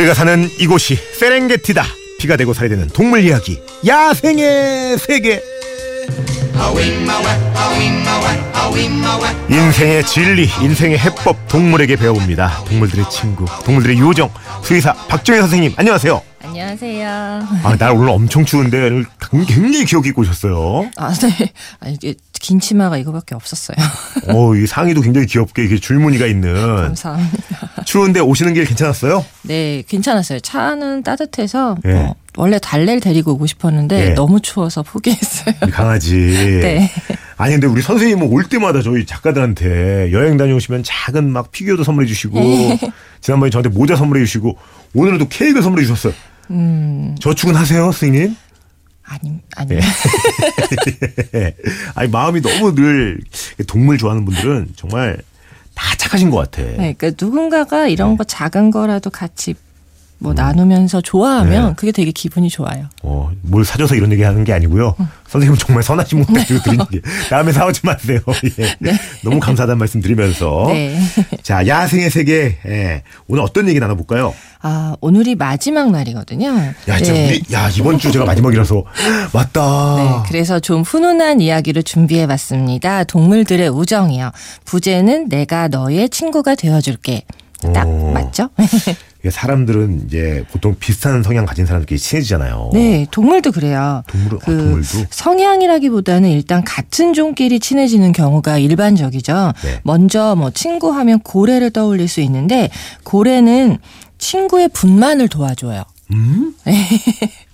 우리가 사는 이곳이 세렝게티다. 피가 되고 살이 되는 동물 이야기. 야생의 세계. 인생의 진리, 인생의 해법 동물에게 배워봅니다. 동물들의 친구, 동물들의 요정. 수의사 박정희 선생님, 안녕하세요. 안녕하세요. 아, 날 오늘 엄청 추운데 굉장히 기억 있고 오셨어요. 아, 네. 아, 이게 긴 치마가 이거밖에 없었어요. 어, 이 상의도 굉장히 귀엽게 이게 줄무늬가 있는. 감사합니다. 추운데 오시는 길 괜찮았어요? 네, 괜찮았어요. 차는 따뜻해서 예. 뭐 원래 달래를 데리고 오고 싶었는데 예. 너무 추워서 포기했어요. 우리 강아지. 네. 아니 근데 우리 선생님은 올 때마다 저희 작가들한테 여행 다녀오시면 작은 막 피규어도 선물해 주시고 지난번에 저한테 모자 선물해 주시고 오늘은 또 케이크 선물해 주셨어요. 음, 저축은 하세요, 선생님? 아니, 아니. 예. 아니 마음이 너무 늘 동물 좋아하는 분들은 정말 다 착하신 것 같아. 네, 그러니까 누군가가 이런 거 작은 거라도 같이 뭐 나누면서 좋아하면 네. 그게 되게 기분이 좋아요. 어, 뭘 사줘서 이런 얘기 하는 게 아니고요. 선생님은 정말 선하신 분 가지고 드린 얘기. 다음에 사오지 마세요. 예. 너무 감사하다는 말씀 드리면서. 네. 자, 야생의 세계. 예. 오늘 어떤 얘기 나눠볼까요? 아, 오늘이 마지막 날이거든요. 야, 진짜 네. 우리, 야, 이번 주 제가 마지막이라서. 맞다. 네, 그래서 좀 훈훈한 이야기를 준비해 봤습니다. 동물들의 우정이요. 부제는 내가 너의 친구가 되어줄게. 딱 오. 맞죠? 사람들은 이제 보통 비슷한 성향 가진 사람들끼리 친해지잖아요. 네, 동물도 그래요. 동물은, 아, 그 동물도? 성향이라기보다는 일단 같은 종끼리 친해지는 경우가 일반적이죠. 네. 먼저 뭐 친구하면 고래를 떠올릴 수 있는데 고래는 친구의 분만을 도와줘요. 음?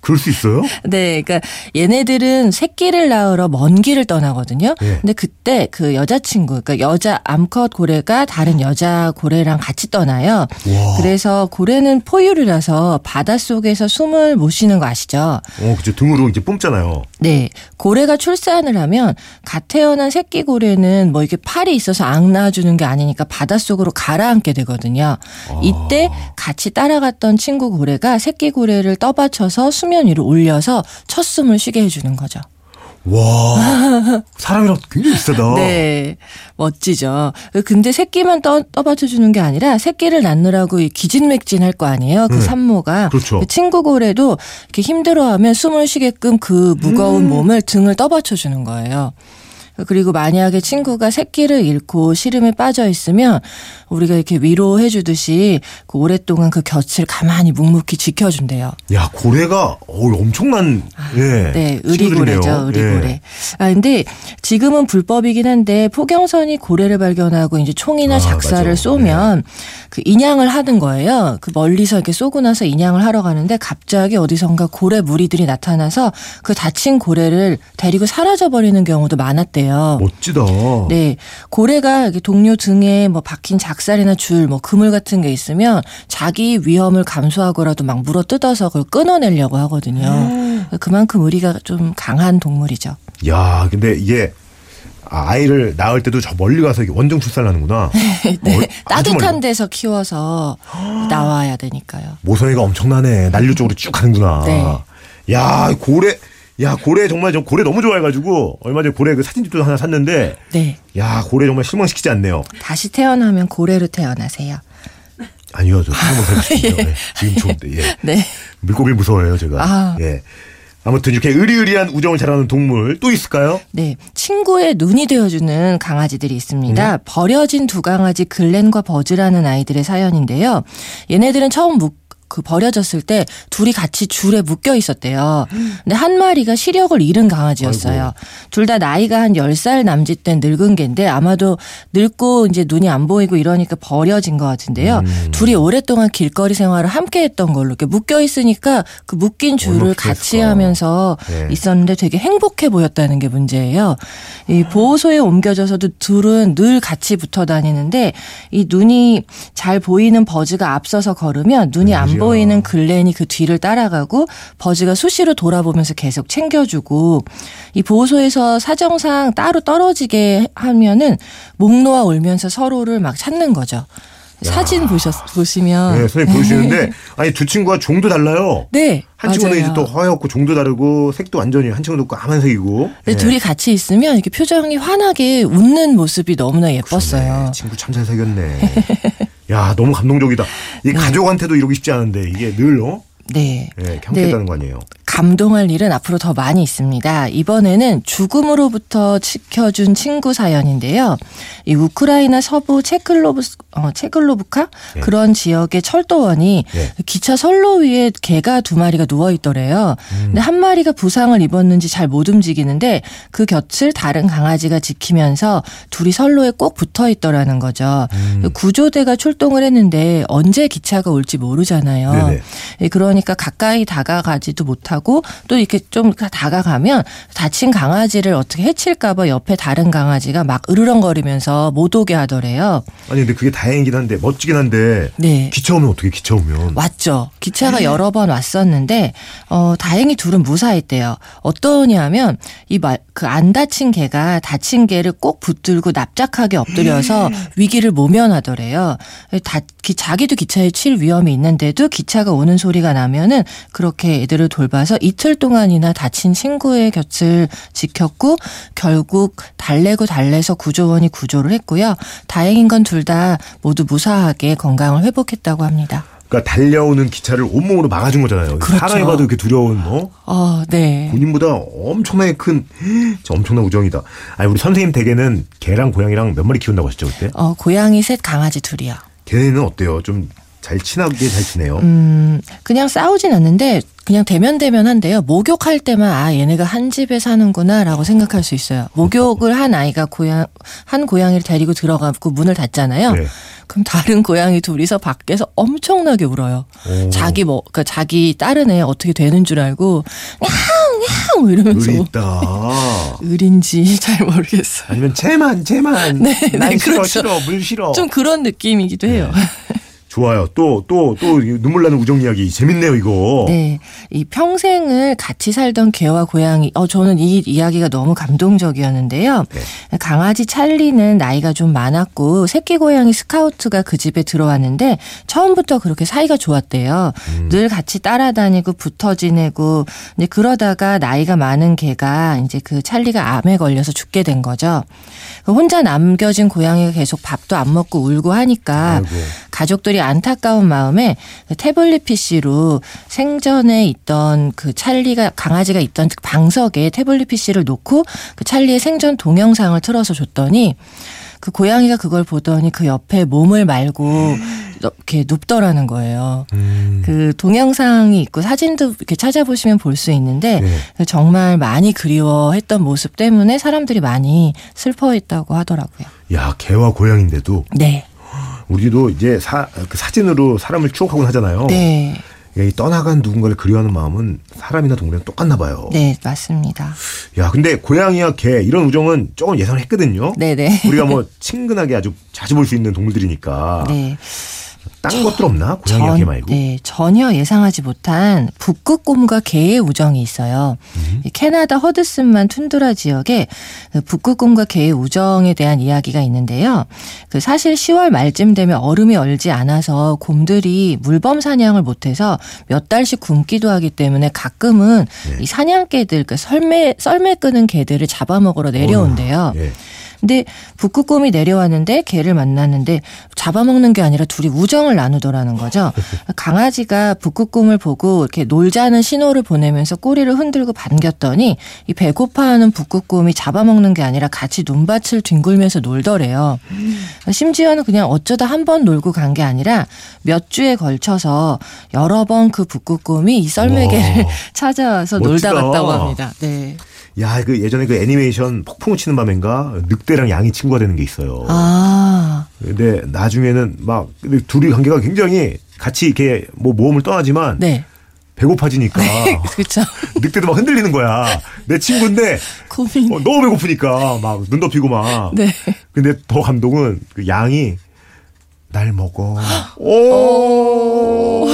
그럴 수 있어요? 네, 그러니까 얘네들은 새끼를 낳으러 먼 길을 떠나거든요. 예. 근데 그때 그 여자친구, 그러니까 여자 암컷 고래가 다른 여자 고래랑 같이 떠나요. 와. 그래서 고래는 포유류라서 바닷속에서 숨을 못 쉬는 거 아시죠? 어, 그죠. 등으로 이제 뿜잖아요. 네. 고래가 출산을 하면 갓 태어난 새끼 고래는 뭐 이게 팔이 있어서 앙 낳아주는 게 아니니까 바닷속으로 가라앉게 되거든요. 이때 같이 따라갔던 친구 고래가 새끼 고래를 떠받쳐서 수면 위로 올려서 첫 숨을 쉬게 해주는 거죠. 와. 사람이랑 굉장히 비슷하다. 네. 멋지죠. 근데 새끼만 떠, 떠받쳐주는 게 아니라 새끼를 낳느라고 이 기진맥진 할 거 아니에요. 그 네. 산모가. 그렇죠. 그 친구 고래도 이렇게 힘들어하면 숨을 쉬게끔 그 무거운 음. 몸을 등을 떠받쳐주는 거예요. 그리고 만약에 친구가 새끼를 잃고 시름에 빠져 있으면 우리가 이렇게 위로해 주듯이 그 오랫동안 그 곁을 가만히 묵묵히 지켜준대요. 야, 고래가, 어 엄청난, 예. 네. 의리고래죠, 의리고래. 예. 아, 근데 지금은 불법이긴 한데 포경선이 고래를 발견하고 이제 총이나 아, 작사를 맞아. 쏘면 그 인양을 하는 거예요. 그 멀리서 이렇게 쏘고 나서 인양을 하러 가는데 갑자기 어디선가 고래 무리들이 나타나서 그 다친 고래를 데리고 사라져 버리는 경우도 많았대요. 멋지다. 네. 고래가 동료 등에 뭐 박힌 작살이나 줄, 뭐 그물 같은 게 있으면 자기 위험을 감수하고라도 막 물어 뜯어서 그걸 끊어내려고 하거든요. 그만큼 우리가 좀 강한 동물이죠. 야, 근데 이게 아, 아이를 낳을 때도 저 멀리 가서 원정 출산을 하는구나. 네. 어, 따뜻한. 데서 키워서 나와야 되니까요. 모성애가 엄청나네. 난류 쪽으로 쭉 가는구나. 네. 야, 고래. 야, 고래 정말 저 고래 너무 좋아해가지고 얼마 전에 고래 그 사진집도 하나 샀는데 네. 야, 고래 정말 실망시키지 않네요. 다시 태어나면 고래로 태어나세요. 아니요, 저 한번 살고 싶은데요. 네, 지금 좋은데, 예. 네. 물고기 무서워해요, 제가. 아. 예. 아무튼 이렇게 의리의리한 우정을 자랑하는 동물 또 있을까요? 네, 친구의 눈이 되어주는 강아지들이 있습니다. 음. 버려진 두 강아지 글렌과 버즈라는 아이들의 사연인데요. 얘네들은 처음 묵, 그 버려졌을 때 둘이 같이 줄에 묶여 있었대요. 근데 한 마리가 시력을 잃은 강아지였어요. 둘 다 나이가 한 10살 남짓 된 늙은 개인데 아마도 늙고 이제 눈이 안 보이고 이러니까 버려진 것 같은데요. 음. 둘이 오랫동안 길거리 생활을 함께 했던 걸로 이렇게 묶여 있으니까 그 묶인 줄을 같이. 하면서 네. 있었는데 되게 행복해 보였다는 게 문제예요. 이 보호소에 옮겨져서도 둘은 늘 같이 붙어 다니는데 이 눈이 잘 보이는 버즈가 앞서서 걸으면 눈이 안 보이는 글렌이 그 뒤를 따라가고 버즈가 수시로 돌아보면서 계속 챙겨주고 이 보호소에서 사정상 따로 떨어지게 하면은 목 놓아 울면서 서로를 막 찾는 거죠. 사진 보셨 보시면 네, 선생님 보여주시는데 아니 두 친구가 종도 달라요. 네 한 친구는. 이제 또 허옇고 종도 다르고 색도 완전히 한 친구는 까만색이고. 근데 예. 둘이 같이 있으면 이렇게 표정이 환하게 웃는 모습이 너무나 예뻤어요. 네, 친구 참 잘 사귀었네. 야 너무 감동적이다. 이 가족한테도 이러기 쉽지 않은데 이게 늘 어? 네. 예, 경쾌했다는 거 아니에요. 감동할 일은 앞으로 더 많이 있습니다. 이번에는 죽음으로부터 지켜준 친구 사연인데요. 이 우크라이나 서부 체클로브 어, 체클로브카 네. 그런 지역의 철도원이 네. 기차 선로 위에 개가 두 마리가 누워 있더래요. 음. 근데 한 마리가 부상을 입었는지 잘 못 움직이는데 그 곁을 다른 강아지가 지키면서 둘이 선로에 꼭 붙어 있더라는 거죠. 음. 구조대가 출동을 했는데 언제 기차가 올지 모르잖아요. 네네. 예, 그러니까 가까이 다가가지도 못하고 또 이렇게 좀 다가가면 다친 강아지를 어떻게 해칠까봐 옆에 다른 강아지가 막 으르렁거리면서 못 오게 하더래요. 아니 근데 그게 다행이긴 한데 멋지긴 한데 네. 기차 오면 어떻게 기차 오면 왔죠. 기차가 여러 번 왔었는데 어 다행히 둘은 무사했대요. 어떠냐면 이 말 그 안 다친 개가 다친 개를 꼭 붙들고 납작하게 엎드려서 위기를 모면하더래요. 다, 기, 자기도 기차에 칠 위험이 있는데도 기차가 오는 소리가 나면은 그렇게 애들을 돌봐서 이틀 동안이나 다친 친구의 곁을 지켰고 결국 달래고 달래서 구조원이 구조를 했고요. 다행인 건 둘 다 모두 무사하게 건강을 회복했다고 합니다. 그러니까 달려오는 기차를 온몸으로 막아준 거잖아요. 그렇죠. 사람이 봐도 이렇게 두려운 뭐 어, 네. 본인보다 엄청나게 큰 엄청난 우정이다. 아니 우리 선생님 댁에는 개랑 고양이랑 몇 마리 키운다고 하셨죠 그때? 어, 고양이 셋, 강아지 둘이요. 걔네는 어때요? 좀 잘 친하게 잘 지내요? 음, 그냥 싸우진 않는데 그냥 대면 대면한데요. 목욕할 때만 아 얘네가 한 집에 사는구나라고 생각할 수 있어요. 목욕을 한 아이가 고양 한 고양이를 데리고 들어가고 문을 닫잖아요. 네. 그럼 다른 고양이 둘이서 밖에서 엄청나게 울어요. 오. 자기 뭐 그러니까 자기 다른 애 어떻게 되는 줄 알고 야옹 야옹 이러면서 의리 있다. 을인지 잘 모르겠어요. 아니면 쟤만 쟤만 네, 난 네, 싫어 그렇죠. 싫어 물 싫어. 좀 그런 느낌이기도 해요. 좋아요. 또 또 또 눈물 나는 우정 이야기 재밌네요 이거. 네. 이 평생을 같이 살던 개와 고양이, 어, 저는 이 이야기가 너무 감동적이었는데요. 네. 강아지 찰리는 나이가 좀 많았고, 새끼 고양이 스카우트가 그 집에 들어왔는데, 처음부터 그렇게 사이가 좋았대요. 음. 늘 같이 따라다니고 붙어 지내고, 이제 그러다가 나이가 많은 개가 이제 그 찰리가 암에 걸려서 죽게 된 거죠. 그 혼자 남겨진 고양이가 계속 밥도 안 먹고 울고 하니까, 아이고. 가족들이 안타까운 마음에 그 태블릿 PC로 생전에 있던 그 찰리가 강아지가 있던 방석에 태블릿 PC를 놓고 그 찰리의 생전 동영상을 틀어서 줬더니 그 고양이가 그걸 보더니 그 옆에 몸을 말고 이렇게 눕더라는 거예요. 음. 그 동영상이 있고 사진도 이렇게 찾아보시면 볼 수 있는데 네. 정말 많이 그리워했던 모습 때문에 사람들이 많이 슬퍼했다고 하더라고요. 야 개와 고양인데도 네. 우리도 이제 사, 그 사진으로 사람을 추억하곤 하잖아요. 네. 이 떠나간 누군가를 그리워하는 마음은 사람이나 동물이랑 똑같나 봐요. 네, 맞습니다. 야 근데 고양이와 개 이런 우정은 조금 예상을 했거든요. 네 네. 우리가 뭐 친근하게 아주 자주 볼 수 있는 동물들이니까 네. 딴 것들 없나? 고양이와 개 말고. 네, 전혀 예상하지 못한 북극곰과 개의 우정이 있어요. 음. 이 캐나다 허드슨만 툰드라 지역에 그 북극곰과 개의 우정에 대한 이야기가 있는데요. 그 사실 10월 말쯤 되면 얼음이 얼지 않아서 곰들이 물범 사냥을 못해서 몇 달씩 굶기도 하기 때문에 가끔은 네. 이 사냥개들, 그 썰매 썰매 끄는 개들을 잡아먹으러 내려온대요. 예. 근데 북극곰이 내려왔는데 개를 만났는데 잡아먹는 게 아니라 둘이 우정을 나누더라는 거죠. 강아지가 북극곰을 보고 이렇게 놀자는 신호를 보내면서 꼬리를 흔들고 반겼더니 이 배고파하는 북극곰이 잡아먹는 게 아니라 같이 눈밭을 뒹굴면서 놀더래요. 심지어는 그냥 어쩌다 한 번 놀고 간 게 아니라 몇 주에 걸쳐서 여러 번 그 북극곰이 이 썰매개를 와. 찾아와서 멋지다. 놀다 갔다고 합니다. 네. 야, 그 예전에 그 애니메이션 폭풍을 치는 밤인가 늑대랑 양이 친구가 되는 게 있어요. 아. 근데 나중에는 막 근데 둘이 관계가 굉장히 같이 이렇게 뭐 모험을 떠나지만 네. 배고파지니까 그렇죠. 늑대도 막 흔들리는 거야. 내 친구인데 고민. 어, 너무 배고프니까 막 눈 덮이고 막. 네. 근데 더 감동은 그 양이 날 먹어. 오.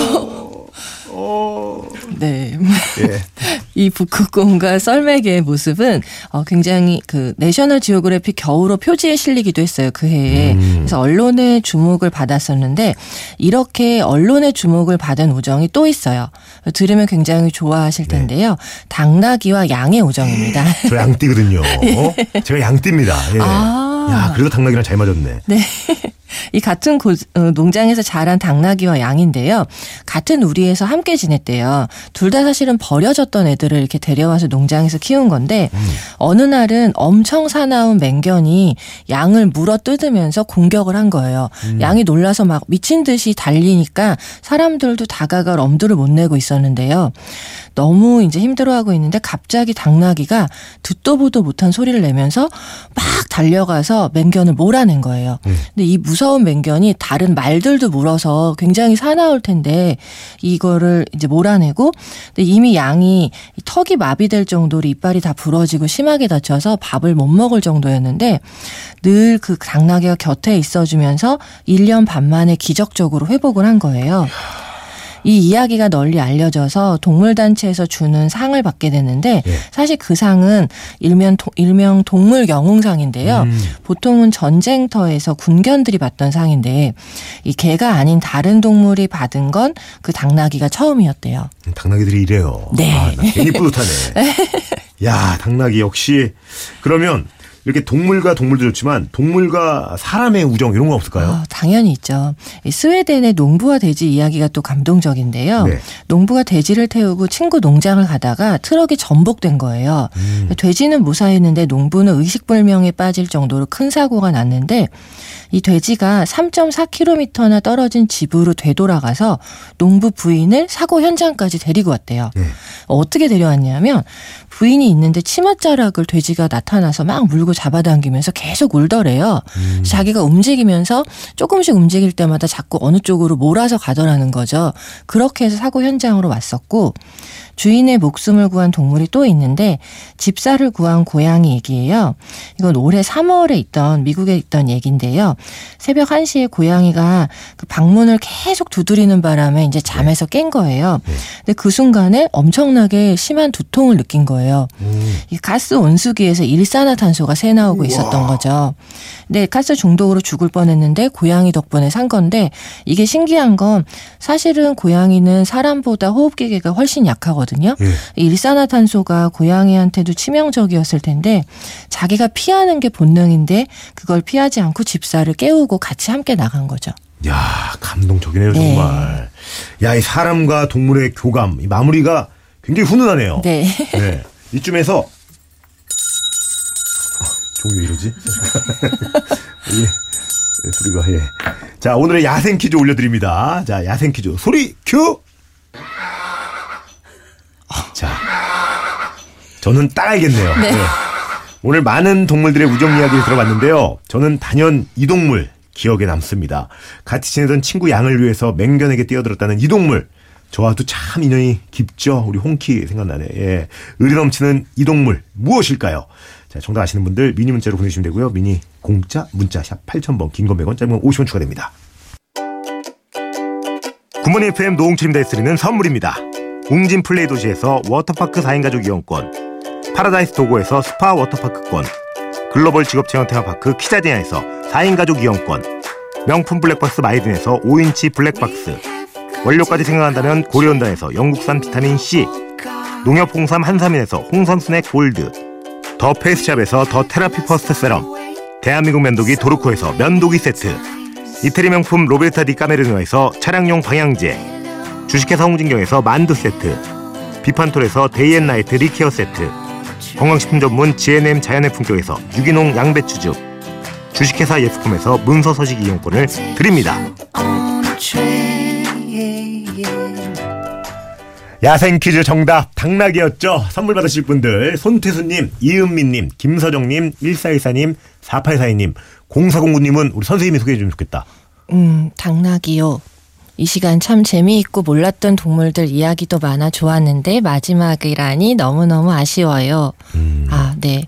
오. 네. 예. 이 북극곰과 썰매개의 모습은 어, 굉장히 그 내셔널 지오그래픽 겨울호 표지에 실리기도 했어요. 그 해에. 음. 그래서 언론의 주목을 받았었는데 이렇게 언론의 주목을 받은 우정이 또 있어요. 들으면 굉장히 좋아하실 네. 텐데요. 당나귀와 양의 우정입니다. 저 양띠거든요. 제가 양띠입니다. 예. 아. 야, 그래도 당나귀랑 잘 맞았네. 네. 이 같은 고, 어, 농장에서 자란 당나귀와 양인데요. 같은 우리에서 함께 지냈대요. 둘 다 사실은 버려졌던 애들을 이렇게 데려와서 농장에서 키운 건데 음. 어느 날은 엄청 사나운 맹견이 양을 물어 뜯으면서 공격을 한 거예요. 음. 양이 놀라서 막 미친 듯이 달리니까 사람들도 다가갈 엄두를 못 내고 있었는데요. 너무 이제 힘들어하고 있는데 갑자기 당나귀가 듣도 보도 못한 소리를 내면서 막 달려가서 맹견을 몰아낸 거예요. 음. 근데 이 무서 운 맹견이 다른 말들도 물어서 굉장히 사나울 텐데 이거를 이제 몰아내고 이미 양이 턱이 마비될 정도로 이빨이 다 부러지고 심하게 다쳐서 밥을 못 먹을 정도였는데 늘 그 당나귀가 곁에 있어주면서 1년 반 만에 기적적으로 회복을 한 거예요. 이 이야기가 널리 알려져서 동물단체에서 주는 상을 받게 되는데 예. 사실 그 상은 일명, 일명 동물 영웅상인데요. 음. 보통은 전쟁터에서 군견들이 받던 상인데 이 개가 아닌 다른 동물이 받은 건 그 당나귀가 처음이었대요. 당나귀들이 이래요. 네. 아, 괜히 뿌듯하네. 야, 당나귀 역시 그러면 이렇게 동물과 동물도 좋지만 동물과 사람의 우정 이런 거 없을까요? 어, 당연히 있죠. 스웨덴의 농부와 돼지 이야기가 또 감동적인데요. 네. 농부가 돼지를 태우고 친구 농장을 가다가 트럭이 전복된 거예요. 음. 돼지는 무사했는데 농부는 의식불명에 빠질 정도로 큰 사고가 났는데 이 돼지가 3.4km나 떨어진 집으로 되돌아가서 농부 부인을 사고 현장까지 데리고 왔대요. 네. 어떻게 데려왔냐면 부인이 있는데 치맛자락을 돼지가 나타나서 막 물고 잡아당기면서 계속 울더래요. 음. 자기가 움직이면서 조금씩 움직일 때마다 자꾸 어느 쪽으로 몰아서 가더라는 거죠. 그렇게 해서 사고 현장으로 왔었고 주인의 목숨을 구한 동물이 또 있는데 집사를 구한 고양이 얘기예요. 이건 올해 3월에 있던 미국에 있던 얘기인데요. 새벽 1시에 고양이가 그 방문을 계속 두드리는 바람에 이제 잠에서 깬 거예요. 네. 근데 그 순간에 엄청나게 심한 두통을 느낀 거예요. 음. 이 가스 온수기에서 일산화탄소가 새 나오고 있었던 거죠. 근데 가스 중독으로 죽을 뻔했는데 고양이 덕분에 산 건데 이게 신기한 건 사실은 고양이는 사람보다 호흡기계가 훨씬 약하거든요. 예. 일산화탄소가 고양이한테도 치명적이었을 텐데 자기가 피하는 게 본능인데 그걸 피하지 않고 집사를 깨우고 같이 함께 나간 거죠. 야 감동적이네요 정말. 네. 야이 사람과 동물의 교감 이 마무리가 굉장히 훈훈하네요. 네. 네. 이쯤에서 왜 이러지? 예, 소리가 예. 자 오늘의 야생 퀴즈 올려드립니다. 자 야생 퀴즈 소리 큐. 자 저는 딱 알겠네요. 네. 네. 오늘 많은 동물들의 우정 이야기를 들어봤는데요. 저는 단연 이 동물 기억에 남습니다. 같이 지내던 친구 양을 위해서 맹견에게 뛰어들었다는 이 동물. 저와도 참 인연이 깊죠. 우리 홍키 생각나네. 예. 의리 넘치는 이 동물 무엇일까요? 자, 정답 아시는 분들 미니 문자로 보내주시면 되고요. 미니 공짜 문자 샵 8000번 긴건 100원 짧은 50원 추가됩니다. 굿모닝 FM 노홍철입니다. 드리는 선물입니다. 웅진 플레이 도시에서 워터파크 4인 가족 이용권 파라다이스 도고에서 스파 워터파크권 글로벌 직업체험 테마파크 키자니아에서 4인 가족 이용권 명품 블랙박스 마이든에서 5인치 블랙박스 원료까지 생각한다면 고려은단에서 영국산 비타민C 농협 홍삼 한삼인에서 홍삼 스낵 골드 더 페이스샵에서 더 테라피 퍼스트 세럼 대한민국 면도기 도르코에서 면도기 세트 이태리 명품 로베르타 디 까메리노에서 차량용 방향제 주식회사 홍진경에서 만두 세트 비판톨에서 데이앤나이트 리케어 세트 건강식품 전문 GNM 자연의 품격에서 유기농 양배추즙 주식회사 예스폼에서 문서서식 이용권을 드립니다. 야생 퀴즈 정답 당나귀였죠. 선물 받으실 분들 손태수님, 이은미님, 김서정님, 1414님, 4842님, 0409님은 우리 선생님이 소개해 주면 좋겠다. 음, 당나귀요. 이 시간 참 재미있고 몰랐던 동물들 이야기도 많아 좋았는데 마지막이라니 너무너무 아쉬워요. 음. 아, 네.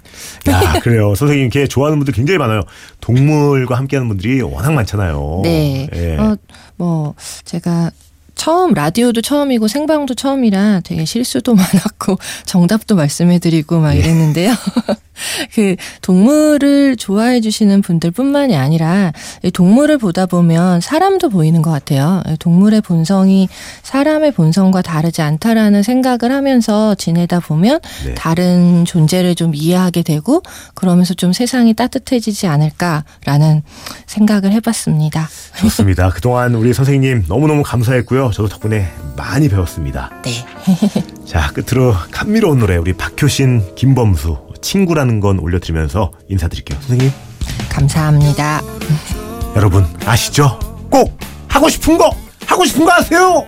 야, 그래요. 선생님 개 좋아하는 분들 굉장히 많아요. 동물과 함께하는 분들이 워낙 많잖아요. 네. 예. 어, 뭐 제가 처음 라디오도 처음이고 생방도 처음이라 되게 실수도 많았고 정답도 말씀해드리고 막 이랬는데요. 그 동물을 좋아해 주시는 분들뿐만이 아니라 동물을 보다 보면 사람도 보이는 것 같아요. 동물의 본성이 사람의 본성과 다르지 않다라는 생각을 하면서 지내다 보면 네. 다른 존재를 좀 이해하게 되고 그러면서 좀 세상이 따뜻해지지 않을까라는 생각을 해봤습니다. 좋습니다. 그동안 우리 선생님 너무너무 감사했고 요. 저도 덕분에 많이 배웠습니다. 네. 자, 끝으로 감미로운 노래 우리 박효신, 김범수 친구라는 건 올려드리면서 인사드릴게요. 선생님. 감사합니다. 여러분 아시죠? 꼭 하고 싶은 거 하고 싶은 거 하세요.